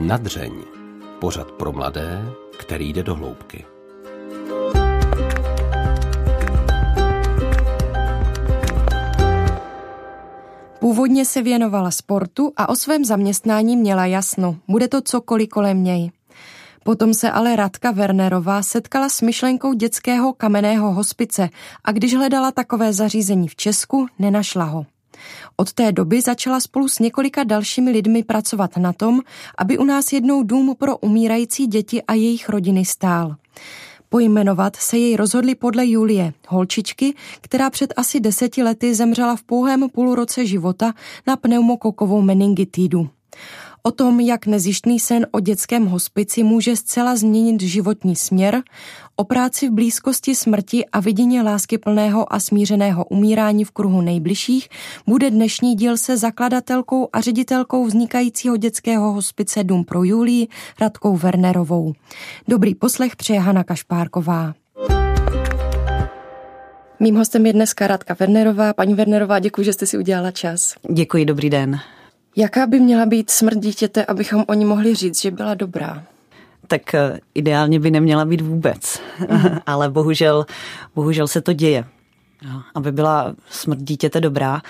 Nadřeň. Pořad pro mladé, který jde do hloubky. Původně se věnovala sportu a o svém zaměstnání měla jasno. Bude to cokoliv kolem něj. Potom se ale Radka Wernerová setkala s myšlenkou dětského kamenného hospice a když hledala takové zařízení v Česku, nenašla ho. Od té doby začala spolu s několika dalšími lidmi pracovat na tom, aby u nás jednou dům pro umírající děti a jejich rodiny stál. Pojmenovat se jej rozhodli podle Julie, holčičky, která před asi deseti lety zemřela v pouhém půlroce života na pneumokokovou meningitidu. O tom, jak nezjištný sen o dětském hospici může zcela změnit životní směr, o práci v blízkosti smrti a vidění lásky plného a smířeného umírání v kruhu nejbližších, bude dnešní díl se zakladatelkou a ředitelkou vznikajícího dětského hospice Dům pro Julii Radkou Wernerovou. Dobrý poslech přeje Hana Kašpárková. Mým hostem je dneska Radka Wernerová. Paní Wernerová, děkuji, že jste si udělala čas. Děkuji, dobrý den. Jaká by měla být smrt dítěte, abychom o ní mohli říct, že byla dobrá? Tak eh, ideálně by neměla být vůbec, mm. ale bohužel, bohužel se to děje. Aby byla smrt dítěte dobrá,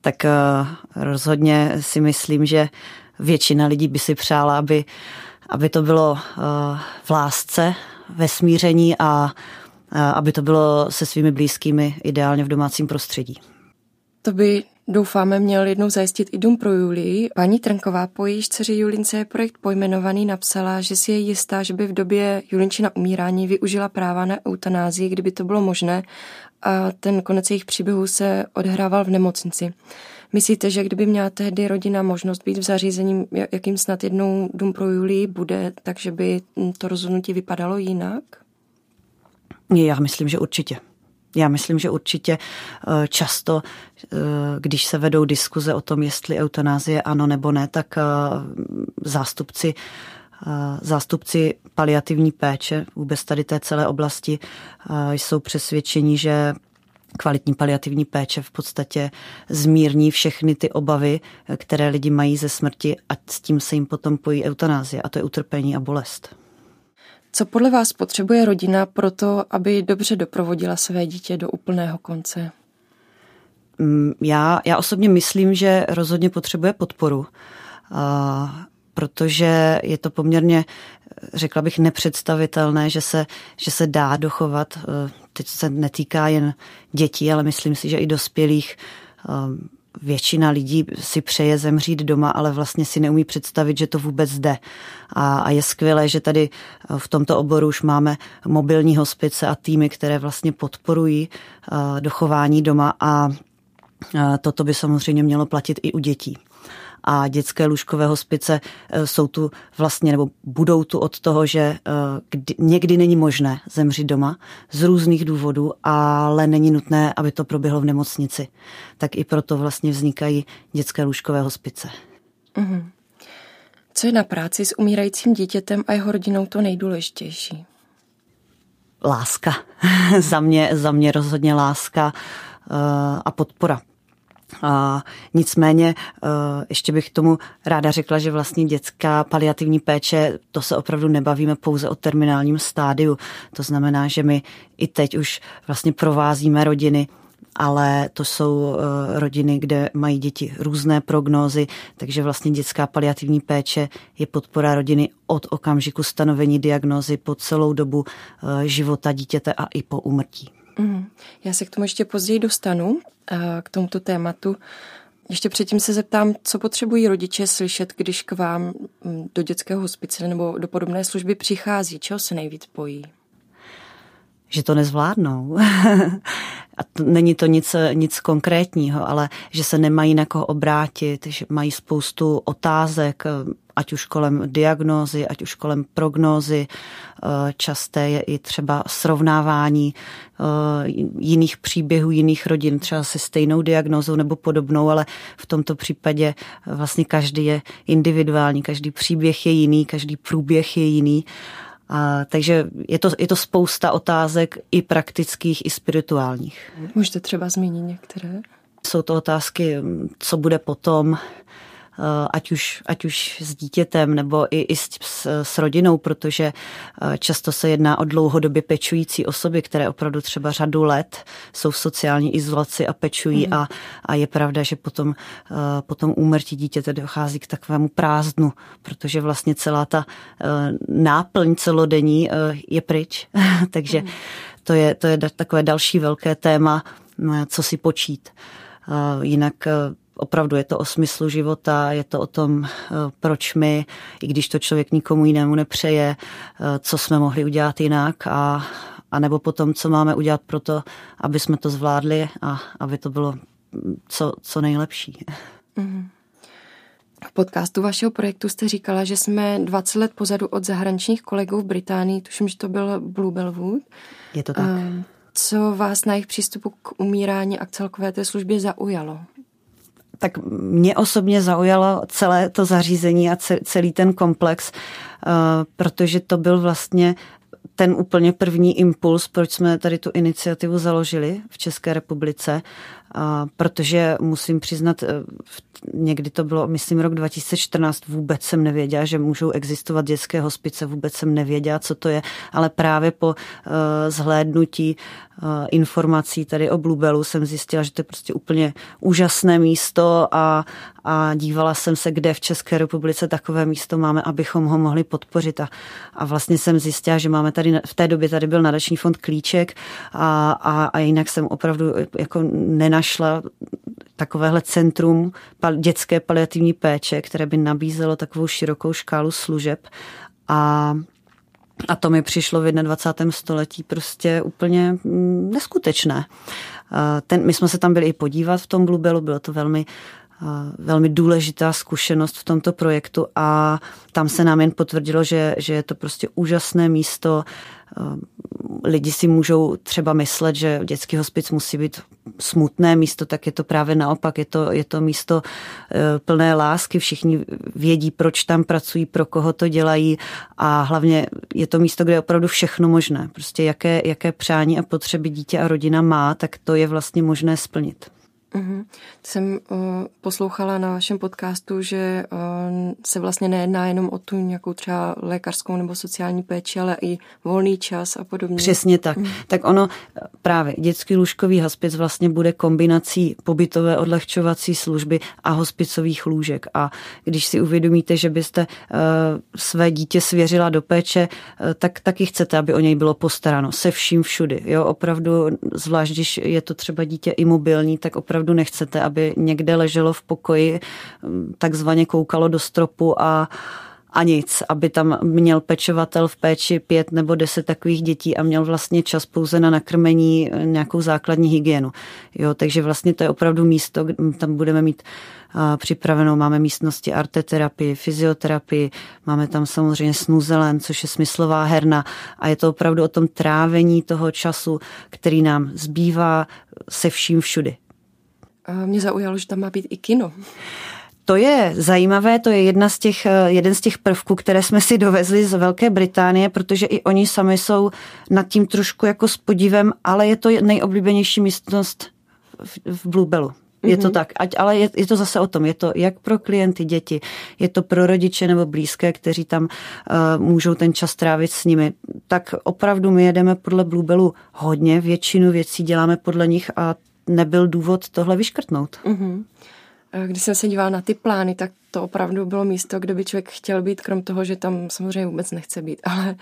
tak eh, rozhodně si myslím, že většina lidí by si přála, aby, aby to bylo eh, v lásce, ve smíření a aby to bylo se svými blízkými, ideálně v domácím prostředí. To by doufáme, měl jednou zajistit i dům pro Julii. Paní Trnková po jejíž dceři Julince je projekt pojmenovaný napsala, že si je jistá, že by v době Julinčina umírání využila práva na eutanázii, kdyby to bylo možné a ten konec jejich příběhu se odhrával v nemocnici. Myslíte, že kdyby měla tehdy rodina možnost být v zařízení, jakým snad jednou dům pro Julii bude, takže by to rozhodnutí vypadalo jinak? Já myslím, že určitě. Já myslím, že určitě eh, často, eh, když se vedou diskuze o tom, jestli eutanázie ano nebo ne, tak eh, zástupci zástupci paliativní péče vůbec tady té celé oblasti jsou přesvědčení, že kvalitní paliativní péče v podstatě zmírní všechny ty obavy, které lidi mají ze smrti a s tím se jim potom pojí eutanázie a to je utrpení a bolest. Co podle vás potřebuje rodina pro to, aby dobře doprovodila své dítě do úplného konce? Mm, já, já osobně myslím, že rozhodně potřebuje podporu, protože je to poměrně, řekla bych, nepředstavitelné, že se, že se dá dochovat. E, teď se netýká jen dětí, ale myslím si, že i dospělých většina lidí si přeje zemřít doma, ale vlastně si neumí představit, že to vůbec jde. A, a je skvělé, že tady v tomto oboru už máme mobilní hospice a týmy, které vlastně podporují uh, dochování doma a uh, toto by samozřejmě mělo platit i u dětí a dětské lůžkové hospice eh, jsou tu vlastně, nebo budou tu od toho, že eh, kdy, někdy není možné zemřít doma z různých důvodů, ale není nutné, aby to proběhlo v nemocnici. Tak i proto vlastně vznikají dětské lůžkové hospice. Mm-hmm. Co je na práci s umírajícím dítětem a jeho rodinou to nejdůležitější? Láska. za, mě, za mě rozhodně láska uh, a podpora a nicméně eh, ještě bych tomu ráda řekla, že vlastně dětská paliativní péče, to se opravdu nebavíme pouze o terminálním stádiu. To znamená, že my i teď už vlastně provázíme rodiny ale to jsou eh, rodiny, kde mají děti různé prognózy, takže vlastně dětská paliativní péče je podpora rodiny od okamžiku stanovení diagnózy po celou dobu eh, života dítěte a i po umrtí. Mm. Já se k tomu ještě později dostanu, k tomuto tématu. Ještě předtím se zeptám, co potřebují rodiče slyšet, když k vám mm, do dětského hospice nebo do podobné služby přichází. Čeho se nejvíc bojí? Že to nezvládnou. A to, není to nic, nic konkrétního, ale že se nemají na koho obrátit, že mají spoustu otázek, ať už kolem diagnózy, ať už kolem prognózy. Eh, časté je i třeba srovnávání eh, jiných příběhů, jiných rodin, třeba se stejnou diagnózou nebo podobnou, ale v tomto případě vlastně každý je individuální, každý příběh je jiný, každý průběh je jiný. A, takže je to, je to spousta otázek i praktických, i spirituálních. Můžete třeba zmínit některé? Jsou to otázky, co bude potom, ať už, ať už s dítětem nebo i, i s, s, s rodinou, protože často se jedná o dlouhodobě pečující osoby, které opravdu třeba řadu let jsou v sociální izolaci a pečují mm. a, a je pravda, že potom, potom úmrtí dítěte dochází k takovému prázdnu, protože vlastně celá ta náplň celodenní je pryč. Takže mm. to je, to je takové další velké téma, co si počít. Jinak opravdu je to o smyslu života, je to o tom, proč my, i když to člověk nikomu jinému nepřeje, co jsme mohli udělat jinak a, a nebo potom, co máme udělat pro to, aby jsme to zvládli a aby to bylo co, co nejlepší. Mm-hmm. V podcastu vašeho projektu jste říkala, že jsme 20 let pozadu od zahraničních kolegů v Británii, tuším, že to byl Bluebell Wood. Je to tak. Um, co vás na jejich přístupu k umírání a k celkové té službě zaujalo? Tak mě osobně zaujalo celé to zařízení a celý ten komplex, uh, protože to byl vlastně ten úplně první impuls, proč jsme tady tu iniciativu založili v České republice, protože musím přiznat, eh, někdy to bylo, myslím, rok 2014, vůbec jsem nevěděla, že můžou existovat dětské hospice, vůbec jsem nevěděla, co to je, ale právě po uh, zhlédnutí uh, informací tady o Bluebellu jsem zjistila, že to je prostě úplně úžasné místo a, a dívala jsem se, kde v České republice takové místo máme, abychom ho mohli podpořit a, a vlastně jsem zjistila, že máme tady, v té době tady byl nadační fond Klíček a, a, a jinak jsem opravdu jako nenašla takovéhle centrum dětské paliativní péče, které by nabízelo takovou širokou škálu služeb a a to mi přišlo v 21. století prostě úplně mm, neskutečné. Ten, my jsme se tam byli i podívat v tom Bluebellu, bylo to velmi velmi důležitá zkušenost v tomto projektu a tam se nám jen potvrdilo, že, že je to prostě úžasné místo. Lidi si můžou třeba myslet, že dětský hospic musí být smutné místo, tak je to právě naopak. Je to, je to místo e, plné lásky, všichni vědí, proč tam pracují, pro koho to dělají a hlavně je to místo, kde je opravdu všechno možné. Prostě jaké, jaké přání a potřeby dítě a rodina má, tak to je vlastně možné splnit. Mm-hmm. Jsem uh, poslouchala na vašem podcastu, že uh, se vlastně nejedná jenom o tu nějakou třeba lékařskou nebo sociální péči, ale i volný čas a podobně. Přesně tak. Mm. Tak ono právě dětský lůžkový hospic vlastně bude kombinací pobytové odlehčovací služby a hospicových lůžek. A když si uvědomíte, že byste uh, své dítě svěřila do péče, uh, tak taky chcete, aby o něj bylo postaráno se vším všudy. Jo, opravdu, zvlášť když je to třeba dítě imobilní, tak opravdu opravdu nechcete, aby někde leželo v pokoji, mm, takzvaně koukalo do stropu a a nic, aby tam měl pečovatel v péči pět nebo deset takových dětí a měl vlastně čas pouze na nakrmení nějakou základní hygienu. Jo, takže vlastně to je opravdu místo, tam budeme mít připravenou, máme místnosti arteterapii, fyzioterapii, máme tam samozřejmě snuzelen, což je smyslová herna a je to opravdu o tom trávení toho času, který nám zbývá se vším všudy. Mě zaujalo, že tam má být i kino. To je zajímavé, to je jedna z těch, eh, jeden z těch prvků, které jsme si dovezli z Velké Británie, protože i oni sami jsou nad tím trošku jako s podívem, ale je to nejoblíbenější místnost v, v Bluebellu. Je to mhm. tak, ať, ale je, je to zase o tom, je to jak pro klienty, děti, je to pro rodiče nebo blízké, kteří tam uh, můžou ten čas trávit s nimi. Tak opravdu my jedeme podle Bluebellu hodně, většinu věcí děláme podle nich a nebyl důvod tohle vyškrtnout. Mm-hmm. Když jsem se dívala na ty plány, tak to opravdu bylo místo, kde by člověk chtěl být, krom toho, že tam samozřejmě vůbec nechce být, ale,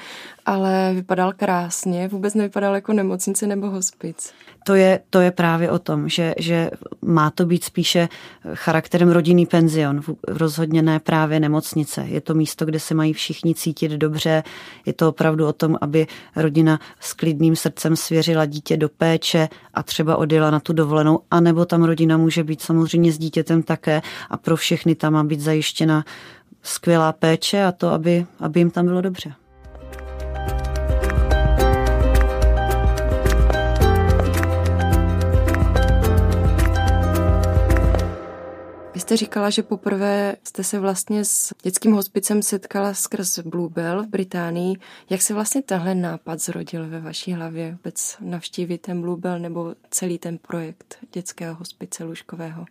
ale vypadal krásně, vůbec nevypadal jako nemocnice nebo hospic. To je, to je právě o tom, že, že má to být spíše charakterem rodinný penzion, rozhodně ne právě nemocnice. Je to místo, kde se mají všichni cítit dobře, je to opravdu o tom, aby rodina s klidným srdcem svěřila dítě do péče a třeba odjela na tu dovolenou, anebo tam rodina může být samozřejmě s dítětem také a pro všechny tam má být být zajištěna skvělá péče a to, aby, aby jim tam bylo dobře. Vy jste říkala, že poprvé jste se vlastně s dětským hospicem setkala skrz Bluebell v Británii. Jak se vlastně tenhle nápad zrodil ve vaší hlavě? Vůbec navštívit ten Bluebell nebo celý ten projekt dětského hospice lůžkového?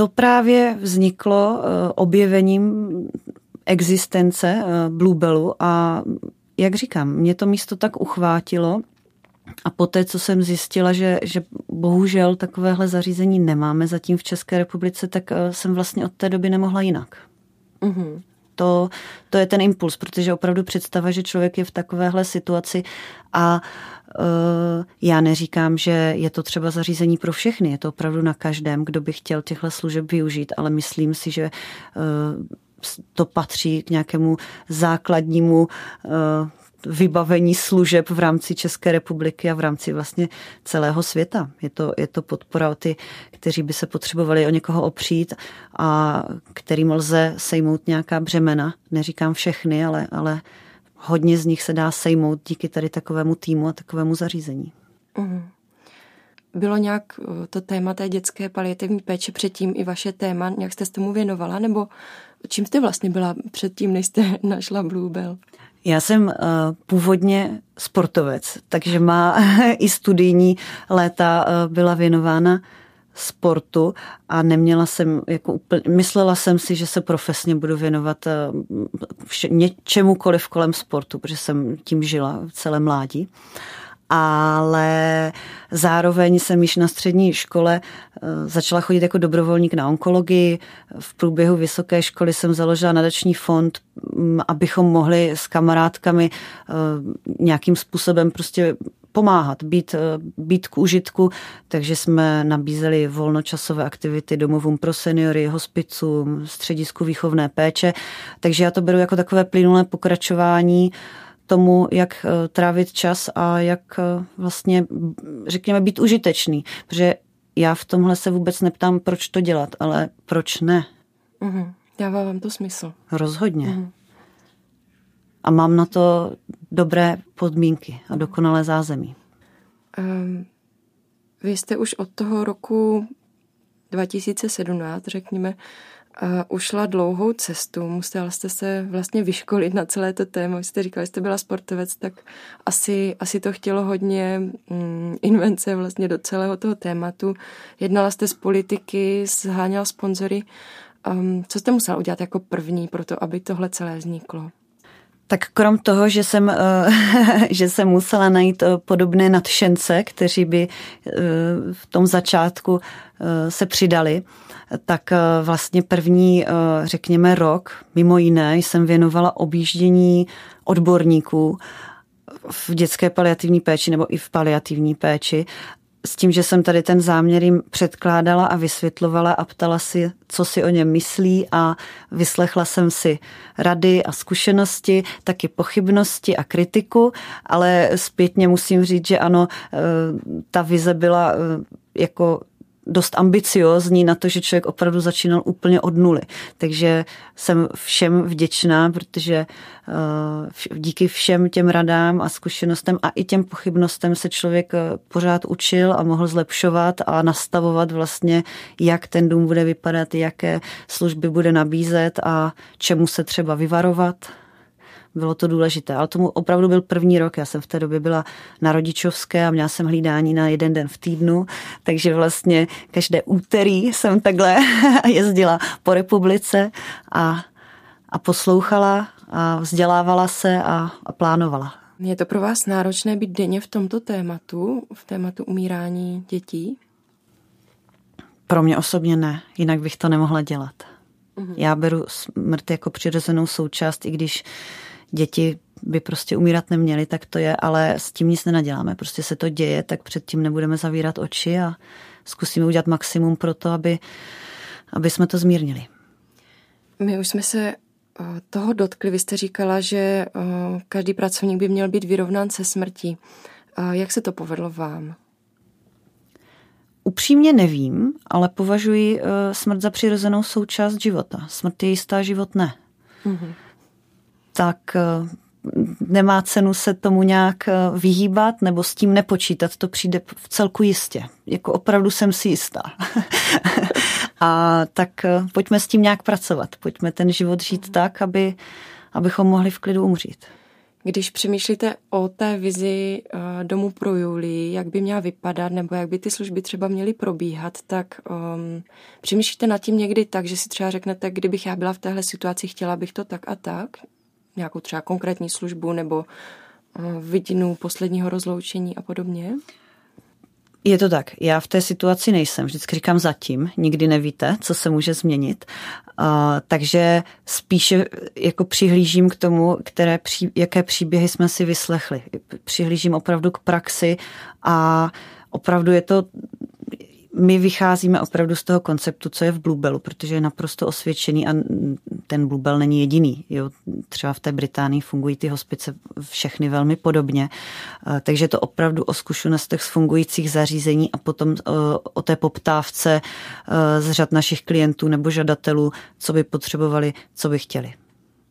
To právě vzniklo objevením existence Bluebellu a jak říkám, mě to místo tak uchvátilo, a poté, co jsem zjistila, že, že bohužel takovéhle zařízení nemáme zatím v České republice, tak eh, jsem vlastně od té doby nemohla jinak. Mm-hmm. To, to je ten impuls, protože opravdu představa, že člověk je v takovéhle situaci a uh, já neříkám, že je to třeba zařízení pro všechny, je to opravdu na každém, kdo by chtěl těchto služeb využít, ale myslím si, že uh, to patří k nějakému základnímu uh, vybavení služeb v rámci České republiky a v rámci vlastně celého světa. Je to, je to podpora o ty, kteří by se potřebovali o někoho opřít a kterým lze sejmout nějaká břemena. Neříkám všechny, ale, ale hodně z nich se dá sejmout díky tady takovému týmu a takovému zařízení. Mm. Bylo nějak eh, to téma té dětské paliativní péče předtím i vaše téma, nějak jste se tomu věnovala, nebo čím jste vlastně byla předtím, než jste našla Bluebell? Já jsem uh, původně sportovec, takže má i studijní léta uh, byla věnována sportu a neměla jsem, jako úplně, myslela jsem si, že se profesně budu věnovat uh, vše, něčemukoliv kolem sportu, protože jsem tím žila celé mládí ale zároveň jsem již na střední škole eh, začala chodit jako dobrovolník na onkologii. V průběhu vysoké školy jsem založila nadační fond, mm, abychom mohli s kamarádkami eh, nějakým způsobem prostě pomáhat, být, eh, být k užitku, takže jsme nabízeli volnočasové aktivity domovům pro seniory, hospicům, středisku výchovné péče, takže já to beru jako takové plynulé pokračování tomu, jak eh, trávit čas a jak eh, vlastně, řekněme, být užitečný. Protože já v tomhle se vůbec neptám, proč to dělat, ale proč ne. Mm-hmm. Dává vám to smysl. Rozhodně. Mm-hmm. A mám na to dobré podmínky a dokonalé zázemí. Um, vy jste už od toho roku 2017, řekněme, ušla dlouhou cestu, musela jste se vlastně vyškolit na celé to téma. Vy jste říkali, že jste byla sportovec, tak asi, asi to chtělo hodně mm, invence vlastně do celého toho tématu. Jednala jste s politiky, zháněla sponzory. Um, co jste musela udělat jako první pro to, aby tohle celé vzniklo? Tak krom toho, že jsem, eh, že jsem musela najít eh, podobné nadšence, kteří by eh, v tom začátku se přidali, tak vlastně první, řekněme, rok, mimo jiné, jsem věnovala objíždění odborníků v dětské paliativní péči nebo i v paliativní péči s tím, že jsem tady ten záměr jim předkládala a vysvětlovala a ptala si, co si o něm myslí a vyslechla jsem si rady a zkušenosti, taky pochybnosti a kritiku, ale zpětně musím říct, že ano, eh, ta vize byla eh, jako dost ambiciozní na to, že člověk opravdu začínal úplně od nuly. Takže jsem všem vděčná, protože uh, díky všem těm radám a zkušenostem a i těm pochybnostem se člověk uh, pořád učil a mohl zlepšovat a nastavovat vlastně, jak ten dům bude vypadat, jaké služby bude nabízet a čemu se třeba vyvarovat bylo to důležité. Ale tomu opravdu byl první rok. Já jsem v té době byla na rodičovské a měla jsem hlídání na jeden den v týdnu, takže vlastně každé úterý jsem takhle jezdila po republice a, a poslouchala a vzdělávala se a, a plánovala. Je to pro vás náročné být denně v tomto tématu, v tématu umírání dětí? Pro mě osobně ne, jinak bych to nemohla dělat. Mm-hmm. Já beru smrt jako přirozenou součást, i když děti by prostě umírat neměly, tak to je, ale s tím nic nenaděláme. Prostě se to děje, tak předtím nebudeme zavírat oči a zkusíme udělat maximum pro to, aby, aby jsme to zmírnili. My už jsme se eh, toho dotkli. Vy jste říkala, že eh, každý pracovník by měl být vyrovnán se smrtí. Jak se to povedlo vám? Upřímně nevím, ale považuji eh, smrt za přirozenou součást života. Smrt je jistá, život ne. Mm-hmm tak eh, nemá cenu se tomu nějak eh, vyhýbat nebo s tím nepočítat, to přijde v celku jistě. Jako opravdu jsem si jistá. A tak eh, pojďme s tím nějak pracovat. Pojďme ten život žít tak, aby, abychom mohli v klidu umřít. Když přemýšlíte o té vizi domu pro Julii, jak by měla vypadat, nebo jak by ty služby třeba měly probíhat, tak um, přemýšlíte nad tím někdy tak, že si třeba řeknete, kdybych já byla v téhle situaci, chtěla bych to tak a tak, nějakou třeba konkrétní službu nebo uh, vidinu posledního rozloučení a podobně? Je to tak. Já v té situaci nejsem. Vždycky říkám zatím. Nikdy nevíte, co se může změnit. Uh, takže spíše jako přihlížím k tomu, které pří, jaké příběhy jsme si vyslechli. Přihlížím opravdu k praxi a opravdu je to my vycházíme opravdu z toho konceptu, co je v Bluebellu, protože je naprosto osvědčený a ten Bluebell není jediný. Jo. Třeba v té Británii fungují ty hospice všechny velmi podobně. Eh, takže to opravdu o zkušenostech z fungujících zařízení a potom eh, o té poptávce eh, z řad našich klientů nebo žadatelů, co by potřebovali, co by chtěli.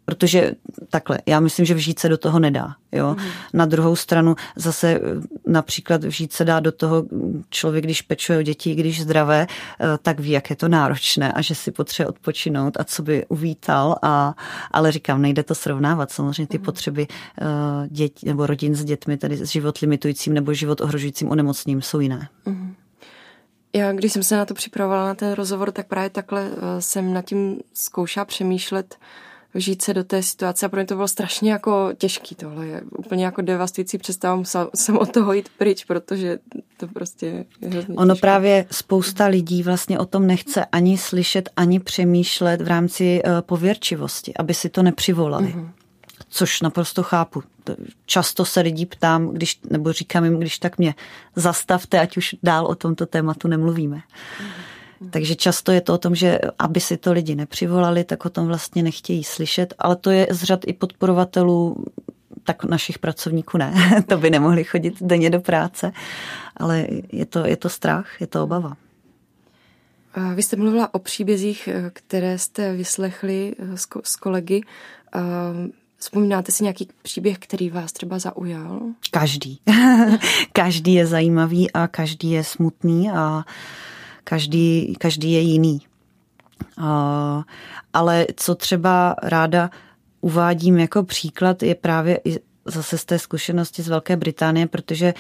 Protože takhle, já myslím, že vžít se do toho nedá. Jo? Mm. Na druhou stranu zase eh, například vžít se dá do toho člověk, když pečuje o děti, když zdravé, eh, tak ví, jak je to náročné a že si potřebuje odpočinout a co by uvítal. A, ale říkám, nejde to srovnávat. Samozřejmě ty mm. potřeby uh, dětí nebo rodin s dětmi, tedy s život limitujícím nebo život ohrožujícím onemocním, jsou jiné. Mm. Já, když jsem se na to připravovala, na ten rozhovor, tak právě takhle jsem nad tím zkoušela přemýšlet, vžít se do té situace a pro mě to bylo strašně jako těžký tohle je úplně jako devastující představám jsem od toho jít pryč, protože to prostě je hrozně Ono těžké. právě spousta lidí vlastně o tom nechce ani slyšet, ani přemýšlet v rámci uh, pověrčivosti, aby si to nepřivolali. Mm-hmm. Což naprosto chápu. Často se lidí ptám, když, nebo říkám jim, když tak mě zastavte, ať už dál o tomto tématu nemluvíme. Mm-hmm. Takže často je to o tom, že aby si to lidi nepřivolali, tak o tom vlastně nechtějí slyšet, ale to je z řad i podporovatelů tak našich pracovníků ne, to by nemohli chodit denně do práce, ale je to, je to strach, je to obava. Vy jste mluvila o příbězích, které jste vyslechli s kolegy. Vzpomínáte si nějaký příběh, který vás třeba zaujal? Každý. každý je zajímavý a každý je smutný a každý, každý je jiný. Ale co třeba ráda uvádím jako příklad, je právě i zase z té zkušenosti z Velké Británie, protože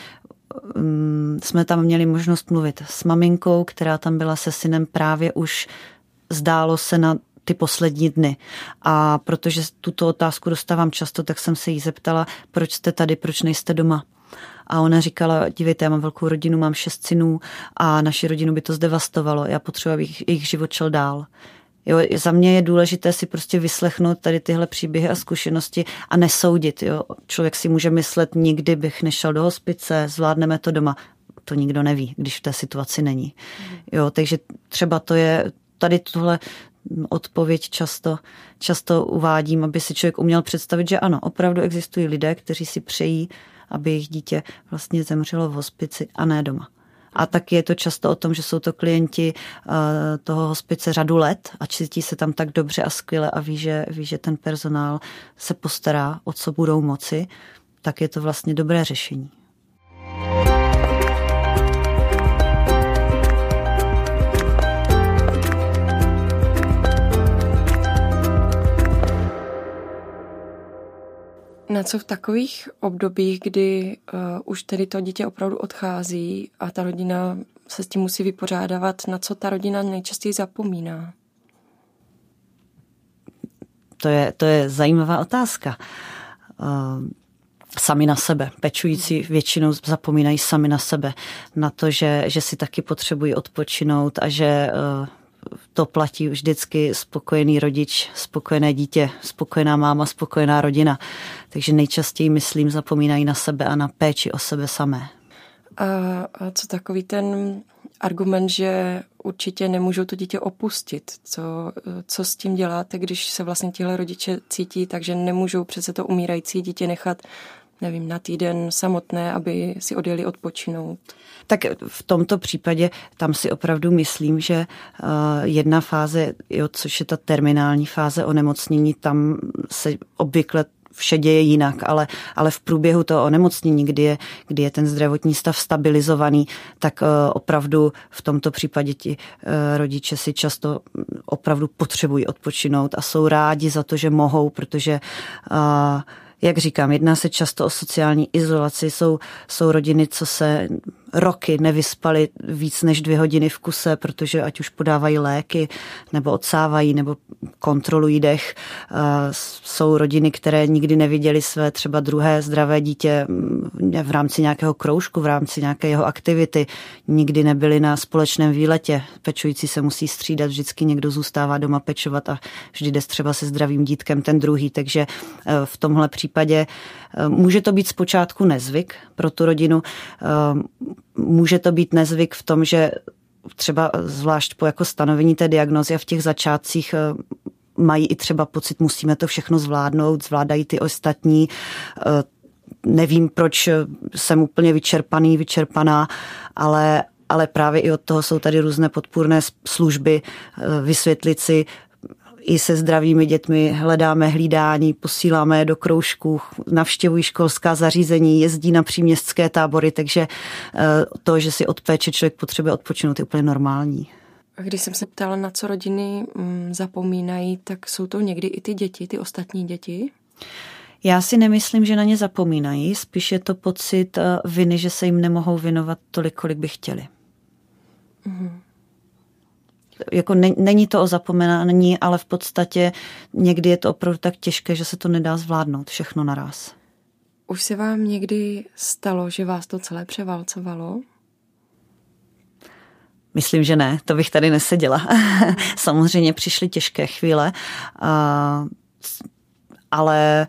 um, jsme tam měli možnost mluvit s maminkou, která tam byla se synem právě už zdálo se na ty poslední dny. A protože tuto otázku dostávám často, tak jsem se jí zeptala, proč jste tady, proč nejste doma. A ona říkala, dívejte, já mám velkou rodinu, mám šest synů a naši rodinu by to zdevastovalo. Já potřebuji, aby jejich život šel dál. Jo, za mě je důležité si prostě vyslechnout tady tyhle příběhy a zkušenosti a nesoudit. Jo. Člověk si může myslet, nikdy bych nešel do hospice, zvládneme to doma. To nikdo neví, když v té situaci není. Jo, takže třeba to je tady tohle odpověď často, často uvádím, aby si člověk uměl představit, že ano, opravdu existují lidé, kteří si přejí aby jejich dítě vlastně zemřelo v hospici a ne doma. A taky je to často o tom, že jsou to klienti eh, toho hospice řadu let a cítí se tam tak dobře a skvěle a ví, že, ví, že ten personál se postará, o co budou moci, tak je to vlastně dobré řešení. Na co v takových obdobích, kdy uh, už tedy to dítě opravdu odchází a ta rodina se s tím musí vypořádávat, na co ta rodina nejčastěji zapomíná? To je, to je zajímavá otázka. Uh, sami na sebe. Pečující většinou zapomínají sami na sebe. Na to, že, že si taky potřebují odpočinout a že uh, to platí vždycky spokojený rodič, spokojené dítě, spokojená máma, spokojená rodina. Takže nejčastěji, myslím, zapomínají na sebe a na péči o sebe samé. A, a co takový ten argument, že určitě nemůžou to dítě opustit. Co, co s tím děláte, když se vlastně tihle rodiče cítí, takže nemůžou přece to umírající dítě nechat nevím, na týden samotné, aby si odjeli odpočinout? Tak v tomto případě tam si opravdu myslím, že eh, jedna fáze, jo, což je ta terminální fáze onemocnění, tam se obvykle vše děje jinak, ale, ale v průběhu toho onemocnění, kdy je, kdy je ten zdravotní stav stabilizovaný, tak uh, opravdu v tomto případě ti uh, rodiče si často opravdu potřebují odpočinout a jsou rádi za to, že mohou, protože uh, jak říkám, jedná se často o sociální izolaci. Jsou, jsou rodiny, co se roky nevyspali víc než dvě hodiny v kuse, protože ať už podávají léky, nebo odsávají, nebo kontrolují dech. Jsou rodiny, které nikdy neviděli své třeba druhé zdravé dítě mm, v rámci nějakého kroužku, v rámci nějaké jeho aktivity. Nikdy nebyli na společném výletě. Pečující se musí střídat, vždycky někdo zůstává doma pečovat a vždy jde třeba se zdravým dítkem ten druhý. Takže eh, v tomhle případě eh, může to být zpočátku nezvyk pro tu rodinu eh, může to být nezvyk v tom, že třeba zvlášť po jako stanovení té diagnozy a v těch začátcích eh, mají i třeba pocit, musíme to všechno zvládnout, zvládají ty ostatní. Eh, nevím, proč jsem úplně vyčerpaný, vyčerpaná, ale, ale právě i od toho jsou tady různé podpůrné služby, eh, vysvětlit si, i se zdravými dětmi hledáme hlídání, posíláme je do kroužků, navštěvují školská zařízení, jezdí na příměstské tábory, takže eh, to, že si od péče člověk potřebuje odpočinout, je úplně normální. Když jsem se ptala, na co rodiny mm, zapomínají, tak jsou to někdy i ty děti, ty ostatní děti? Já si nemyslím, že na ně zapomínají, spíš je to pocit eh, viny, že se jim nemohou věnovat tolik, kolik by chtěli. Mm-hmm jako ne, není to o zapomenání, ale v podstatě někdy je to opravdu tak těžké, že se to nedá zvládnout všechno naraz. Už se vám někdy stalo, že vás to celé převálcovalo? Myslím, že ne, to bych tady neseděla. Samozřejmě přišly těžké chvíle, ale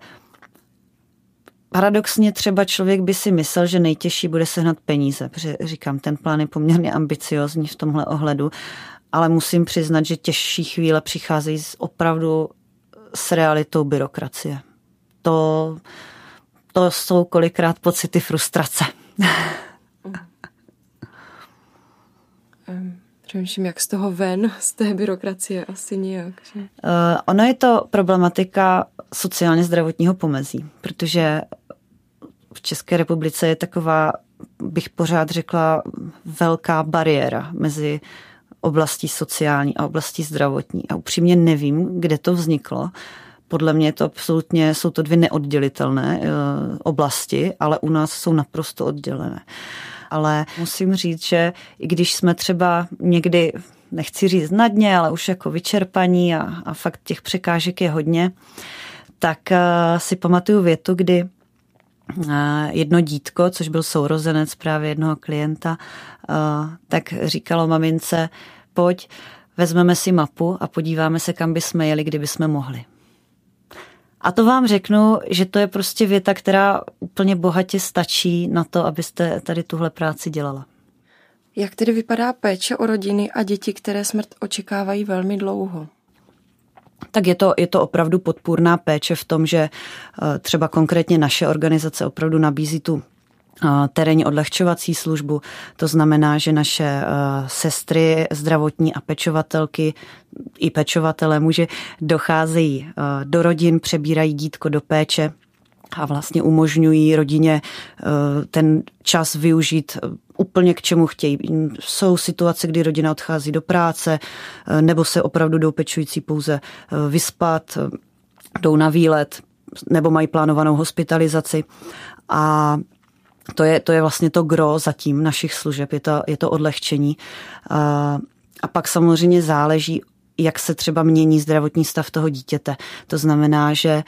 paradoxně třeba člověk by si myslel, že nejtěžší bude sehnat peníze, protože říkám, ten plán je poměrně ambiciozní v tomhle ohledu ale musím přiznat, že těžší chvíle přicházejí z opravdu s realitou byrokracie. To, to jsou kolikrát pocity frustrace. Přemýšlím, jak z toho ven, z té byrokracie, asi nijak. Že? Uh, ono je to problematika sociálně zdravotního pomezí, protože v České republice je taková, bych pořád řekla, velká bariéra mezi oblastí sociální a oblastí zdravotní. A upřímně nevím, kde to vzniklo. Podle mě to absolutně, jsou to dvě neoddělitelné eh, oblasti, ale u nás jsou naprosto oddělené. Ale musím říct, že i když jsme třeba někdy, nechci říct na dně, ale už jako vyčerpaní a, a fakt těch překážek je hodně, tak uh, si pamatuju větu, kdy jedno dítko, což byl sourozenec právě jednoho klienta, tak říkalo mamince, pojď, vezmeme si mapu a podíváme se, kam bychom jeli, kdyby jsme mohli. A to vám řeknu, že to je prostě věta, která úplně bohatě stačí na to, abyste tady tuhle práci dělala. Jak tedy vypadá péče o rodiny a děti, které smrt očekávají velmi dlouho? Tak je to, je to opravdu podpůrná péče v tom, že eh, třeba konkrétně naše organizace opravdu nabízí tu terénní odlehčovací službu. To znamená, že naše eh, sestry zdravotní a pečovatelky i pečovatele muže docházejí eh, do rodin, přebírají dítko do péče a vlastně umožňují rodině eh, ten čas využít úplně k čemu chtějí. Jsou situace, kdy rodina odchází do práce nebo se opravdu jdou pečující pouze vyspat, jdou na výlet nebo mají plánovanou hospitalizaci. A to je, to je vlastně to gro zatím našich služeb, je to, je to odlehčení. A, a pak samozřejmě záleží, jak se třeba mění zdravotní stav toho dítěte. To znamená, že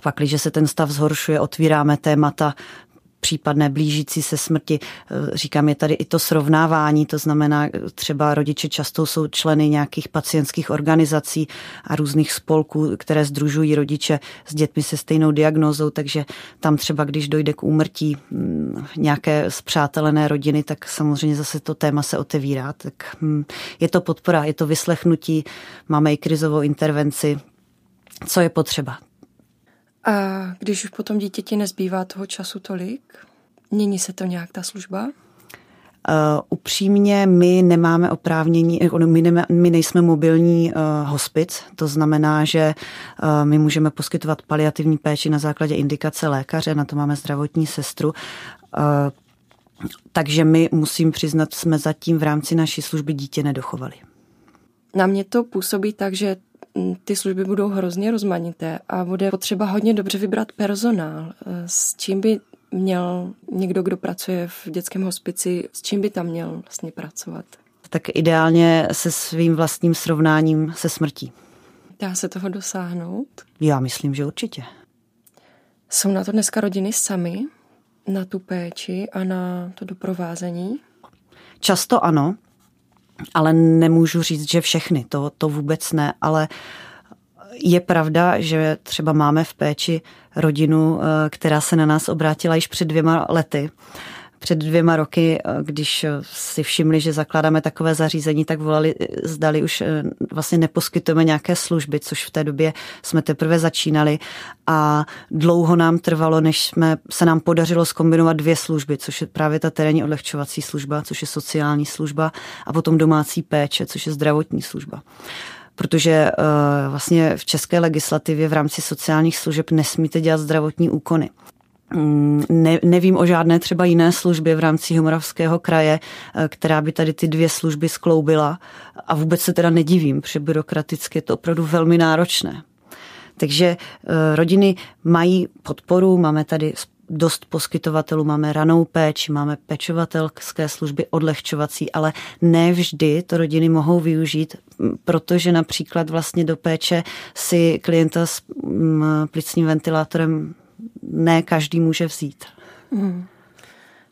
pak, když se ten stav zhoršuje, otvíráme témata případné blížící se smrti. Eh, říkám, je tady i to srovnávání, to znamená, třeba rodiče často jsou členy nějakých pacientských organizací a různých spolků, které združují rodiče s dětmi se stejnou diagnózou, takže tam třeba, když dojde k úmrtí mm, nějaké zpřátelené rodiny, tak samozřejmě zase to téma se otevírá. Tak hm, je to podpora, je to vyslechnutí, máme i krizovou intervenci, co je potřeba. A když už potom dítěti nezbývá toho času tolik, mění se to nějak ta služba? Uh, upřímně, my nemáme oprávnění, my, ne, my nejsme mobilní uh, hospic, to znamená, že uh, my můžeme poskytovat paliativní péči na základě indikace lékaře, na to máme zdravotní sestru. Uh, takže my, musím přiznat, jsme zatím v rámci naší služby dítě nedochovali. Na mě to působí tak, že ty služby budou hrozně rozmanité a bude potřeba hodně dobře vybrat personál. S čím by měl někdo, kdo pracuje v dětském hospici, s čím by tam měl vlastně pracovat? Tak ideálně se svým vlastním srovnáním se smrtí. Dá se toho dosáhnout? Já myslím, že určitě. Jsou na to dneska rodiny sami, na tu péči a na to doprovázení? Často ano, ale nemůžu říct, že všechny, to, to vůbec ne, ale je pravda, že třeba máme v péči rodinu, eh, která se na nás obrátila již před dvěma lety před dvěma roky, eh, když si všimli, že zakládáme takové zařízení, tak volali, eh, zdali už eh, vlastně neposkytujeme nějaké služby, což v té době jsme teprve začínali a dlouho nám trvalo, než jsme, se nám podařilo skombinovat dvě služby, což je právě ta terénní odlehčovací služba, což je sociální služba a potom domácí péče, což je zdravotní služba protože uh, vlastně v české legislativě v rámci sociálních služeb nesmíte dělat zdravotní úkony. Mm, ne, nevím o žádné třeba jiné službě v rámci Humoravského kraje, eh, která by tady ty dvě služby skloubila a vůbec se teda nedivím, protože byrokraticky je to opravdu velmi náročné. Takže eh, rodiny mají podporu, máme tady dost poskytovatelů, máme ranou péči, máme pečovatelské služby odlehčovací, ale ne vždy to rodiny mohou využít, protože například vlastně do péče si klienta s plicním ventilátorem ne každý může vzít. Hmm.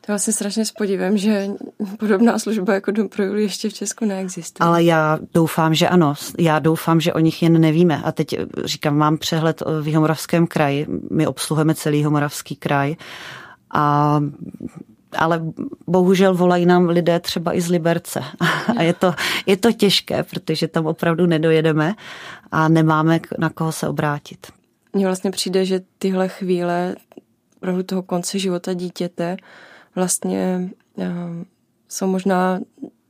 To vlastně strašně spodívám, že podobná služba jako Dom pro Juli ještě v Česku neexistuje. Ale já doufám, že ano. Já doufám, že o nich jen nevíme. A teď říkám, mám přehled v Jihomoravském kraji. My obsluhujeme celý Jihomoravský kraj. A ale bohužel volají nám lidé třeba i z Liberce. A je to, je to těžké, protože tam opravdu nedojedeme a nemáme na koho se obrátit mně vlastně přijde, že tyhle chvíle opravdu toho konce života dítěte vlastně uh, jsou možná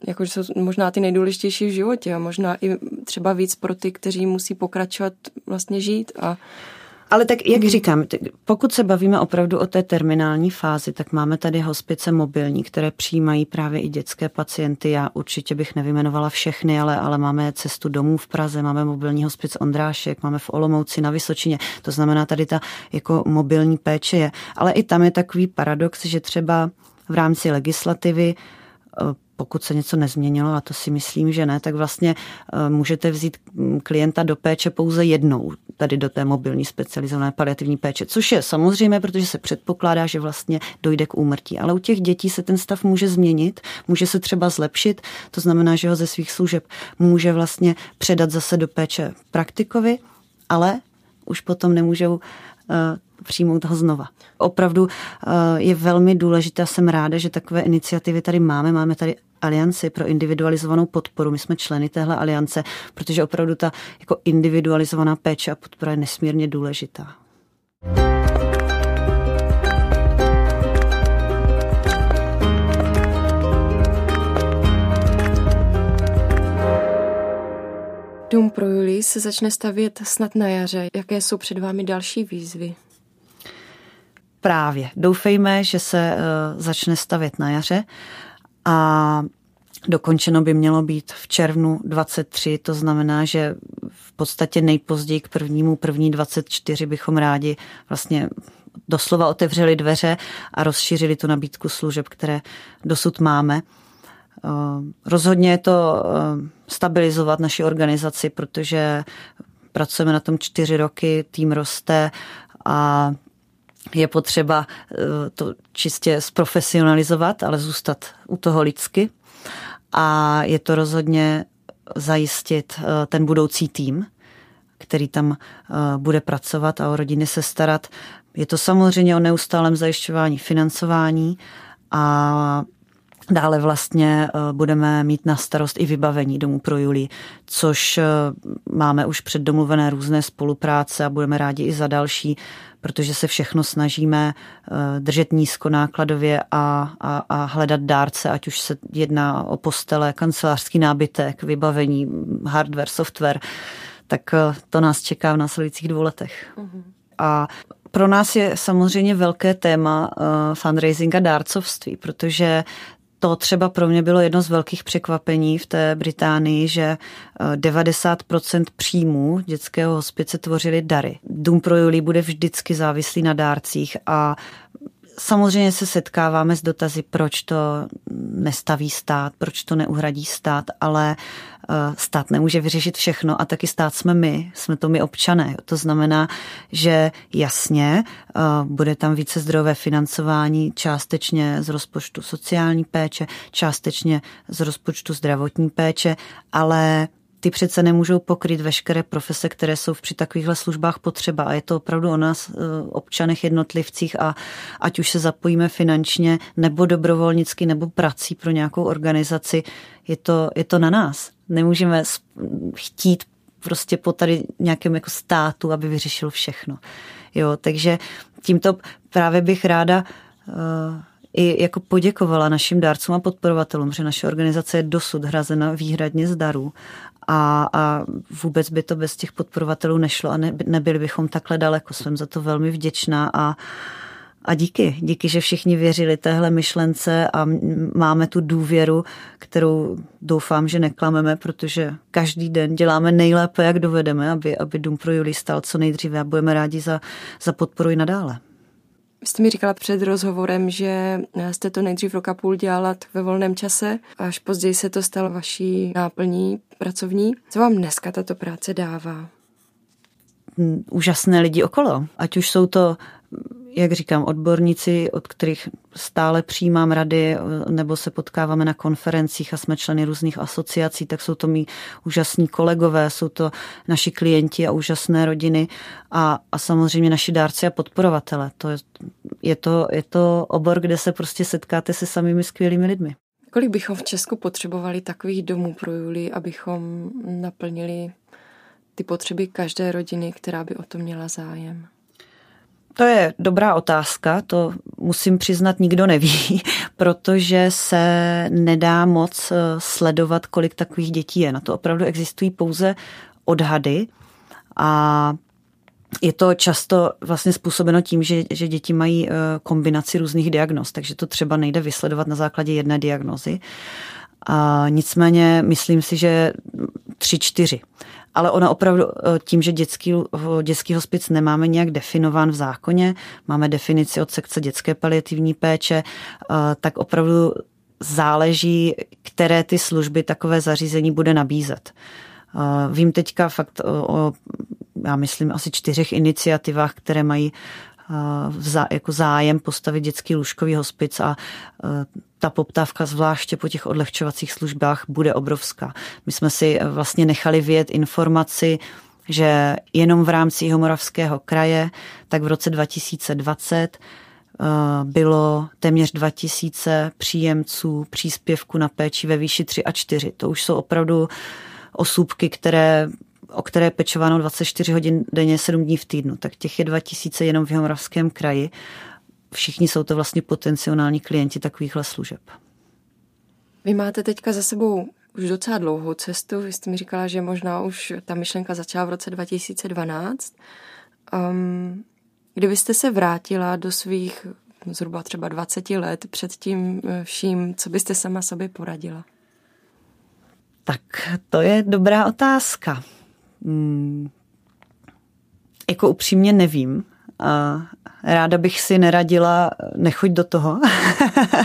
jakože jsou možná ty nejdůležitější v životě a možná i třeba víc pro ty, kteří musí pokračovat vlastně žít a ale tak, jak říkám, pokud se bavíme opravdu o té terminální fázi, tak máme tady hospice mobilní, které přijímají právě i dětské pacienty. Já určitě bych nevymenovala všechny, ale, ale máme cestu domů v Praze, máme mobilní hospic Ondrášek, máme v Olomouci na Vysočině. To znamená, tady ta jako mobilní péče je. Ale i tam je takový paradox, že třeba v rámci legislativy pokud se něco nezměnilo, a to si myslím, že ne, tak vlastně eh, můžete vzít klienta do péče pouze jednou, tady do té mobilní specializované paliativní péče, což je samozřejmě, protože se předpokládá, že vlastně dojde k úmrtí. Ale u těch dětí se ten stav může změnit, může se třeba zlepšit, to znamená, že ho ze svých služeb může vlastně předat zase do péče praktikovi, ale už potom nemůžou eh, přijmout ho znova. Opravdu eh, je velmi důležité, jsem ráda, že takové iniciativy tady máme. Máme tady alianci pro individualizovanou podporu. My jsme členy téhle aliance, protože opravdu ta jako individualizovaná péče a podpora je nesmírně důležitá. Dům pro Julii se začne stavět snad na jaře. Jaké jsou před vámi další výzvy? Právě. Doufejme, že se uh, začne stavět na jaře a dokončeno by mělo být v červnu 23, to znamená, že v podstatě nejpozději k prvnímu první 24 bychom rádi vlastně doslova otevřeli dveře a rozšířili tu nabídku služeb, které dosud máme. Uh, rozhodně je to uh, stabilizovat naši organizaci, protože pracujeme na tom čtyři roky, tým roste a je potřeba eh, to čistě zprofesionalizovat, ale zůstat u toho lidsky. A je to rozhodně zajistit eh, ten budoucí tým, který tam eh, bude pracovat a o rodiny se starat. Je to samozřejmě o neustálém zajišťování financování a Dále vlastně budeme mít na starost i vybavení domů pro Julii, což máme už předdomluvené různé spolupráce a budeme rádi i za další protože se všechno snažíme eh, držet nízkonákladově a, a, a hledat dárce, ať už se jedná o postele, kancelářský nábytek, vybavení, hardware, software, tak eh, to nás čeká v následujících dvou letech. Mm-hmm. A pro nás je samozřejmě velké téma fundraising a dárcovství, protože to třeba pro mě bylo jedno z velkých překvapení v té Británii, že 90% eh, příjmů dětského hospice tvořily dary. Dům pro Julii bude vždycky závislý na dárcích a Samozřejmě se setkáváme s dotazy, proč to nestaví stát, proč to neuhradí stát, ale eh, stát nemůže vyřešit všechno a taky stát jsme my, jsme to my občané. To znamená, že jasně eh, bude tam více zdrojové financování, částečně z rozpočtu sociální péče, částečně z rozpočtu zdravotní péče, ale ty přece nemůžou pokryt veškeré profese, které jsou při takovýchhle službách potřeba. A je to opravdu o nás, eh, občanech, jednotlivcích a ať už se zapojíme finančně nebo dobrovolnicky nebo prací pro nějakou organizaci, je to, je to na nás. Nemůžeme chtít prostě po tady nějakém jako státu, aby vyřešil všechno. Jo, takže tímto právě bych ráda uh, i jako poděkovala našim dárcům a podporovatelům, že naše organizace je dosud hrazena výhradně z darů a, a vůbec by to bez těch podporovatelů nešlo a ne, nebyli bychom takhle daleko. Jsem za to velmi vděčná a a díky, díky, že všichni věřili téhle myšlence a máme tu důvěru, kterou doufám, že neklameme, protože každý den děláme nejlépe, jak dovedeme, aby, aby Dům pro Julii stal co nejdříve a budeme rádi za, za podporu i nadále. Vy jste mi říkala před rozhovorem, že jste to nejdřív roka půl dělala ve volném čase, až později se to stalo vaší náplní pracovní. Co vám dneska tato práce dává? Úžasné lidi okolo. Ať už jsou to jak říkám, odborníci, od kterých stále přijímám rady nebo se potkáváme na konferencích a jsme členy různých asociací, tak jsou to mý úžasní kolegové, jsou to naši klienti a úžasné rodiny a, a samozřejmě naši dárci a podporovatele. To je, je, to, je to obor, kde se prostě setkáte se samými skvělými lidmi. Kolik bychom v Česku potřebovali takových domů pro Julii, abychom naplnili ty potřeby každé rodiny, která by o to měla zájem? To je dobrá otázka, to musím přiznat, nikdo neví, protože se nedá moc eh, sledovat, kolik takových dětí je. Na to opravdu existují pouze odhady a je to často vlastně způsobeno tím, že, že děti mají eh, kombinaci různých diagnóz, takže to třeba nejde vysledovat na základě jedné diagnozy. A nicméně myslím si, že tři, čtyři ale ona opravdu eh, tím, že dětský, eh, dětský hospic nemáme nějak definován v zákoně, máme definici od sekce dětské paliativní péče, eh, tak opravdu záleží, které ty služby takové zařízení bude nabízet. Vím teďka fakt o, já myslím, asi čtyřech iniciativách, které mají jako zájem postavit dětský lůžkový hospic a ta poptávka zvláště po těch odlehčovacích službách bude obrovská. My jsme si vlastně nechali vědět informaci, že jenom v rámci Jihomoravského kraje, tak v roce 2020 eh, bylo téměř 2000 příjemců příspěvku na péči ve výši 3 a 4. To už jsou opravdu osůbky, které o které je pečováno 24 hodin denně, 7 dní v týdnu. Tak těch je 2000 jenom v Jihomoravském kraji všichni jsou to vlastně potenciální klienti takovýchhle služeb. Vy máte teďka za sebou už docela dlouhou cestu. Vy jste mi říkala, že možná už ta myšlenka začala v roce 2012. Um, kdybyste se vrátila do svých zhruba třeba 20 let před tím eh, vším, co byste sama sobě poradila? Tak to je dobrá otázka. Hmm. Jako upřímně nevím. A ráda bych si neradila, nechoď do toho.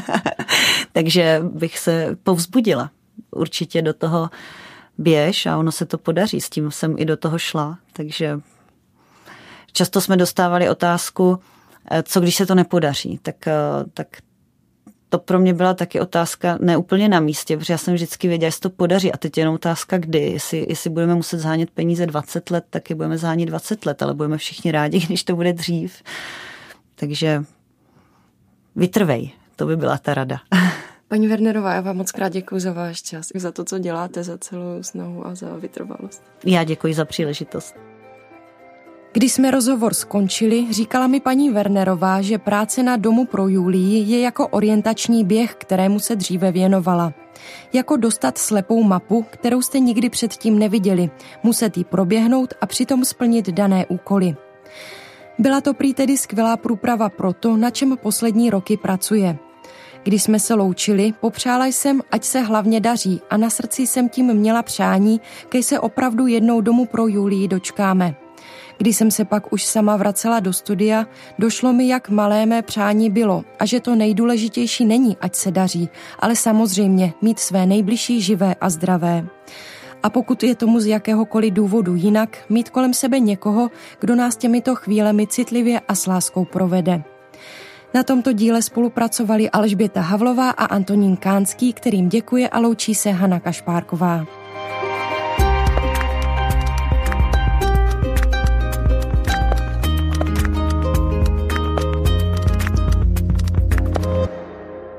Takže bych se povzbudila. Určitě do toho běž a ono se to podaří. S tím jsem i do toho šla. Takže často jsme dostávali otázku, co když se to nepodaří. Tak, tak to pro mě byla taky otázka neúplně na místě, protože já jsem vždycky věděla, jestli to podaří. A teď je jenom otázka, kdy. Jestli, jestli budeme muset zhánět peníze 20 let, tak je budeme zhánět 20 let, ale budeme všichni rádi, když to bude dřív. Takže vytrvej, to by byla ta rada. Paní Wernerová, já vám moc krát děkuji za váš čas, i za to, co děláte, za celou snahu a za vytrvalost. Já děkuji za příležitost. Když jsme rozhovor skončili, říkala mi paní Wernerová, že práce na domu pro Julii je jako orientační běh, kterému se dříve věnovala. Jako dostat slepou mapu, kterou jste nikdy předtím neviděli, muset ji proběhnout a přitom splnit dané úkoly. Byla to prý tedy skvělá průprava pro to, na čem poslední roky pracuje. Když jsme se loučili, popřála jsem, ať se hlavně daří a na srdci jsem tím měla přání, kej se opravdu jednou domů pro Julii dočkáme. Když jsem se pak už sama vracela do studia, došlo mi, jak malé mé přání bylo a že to nejdůležitější není, ať se daří, ale samozřejmě mít své nejbližší živé a zdravé. A pokud je tomu z jakéhokoliv důvodu jinak, mít kolem sebe někoho, kdo nás těmito chvílemi citlivě a s láskou provede. Na tomto díle spolupracovali Alžběta Havlová a Antonín Kánský, kterým děkuje a loučí se Hana Kašpárková.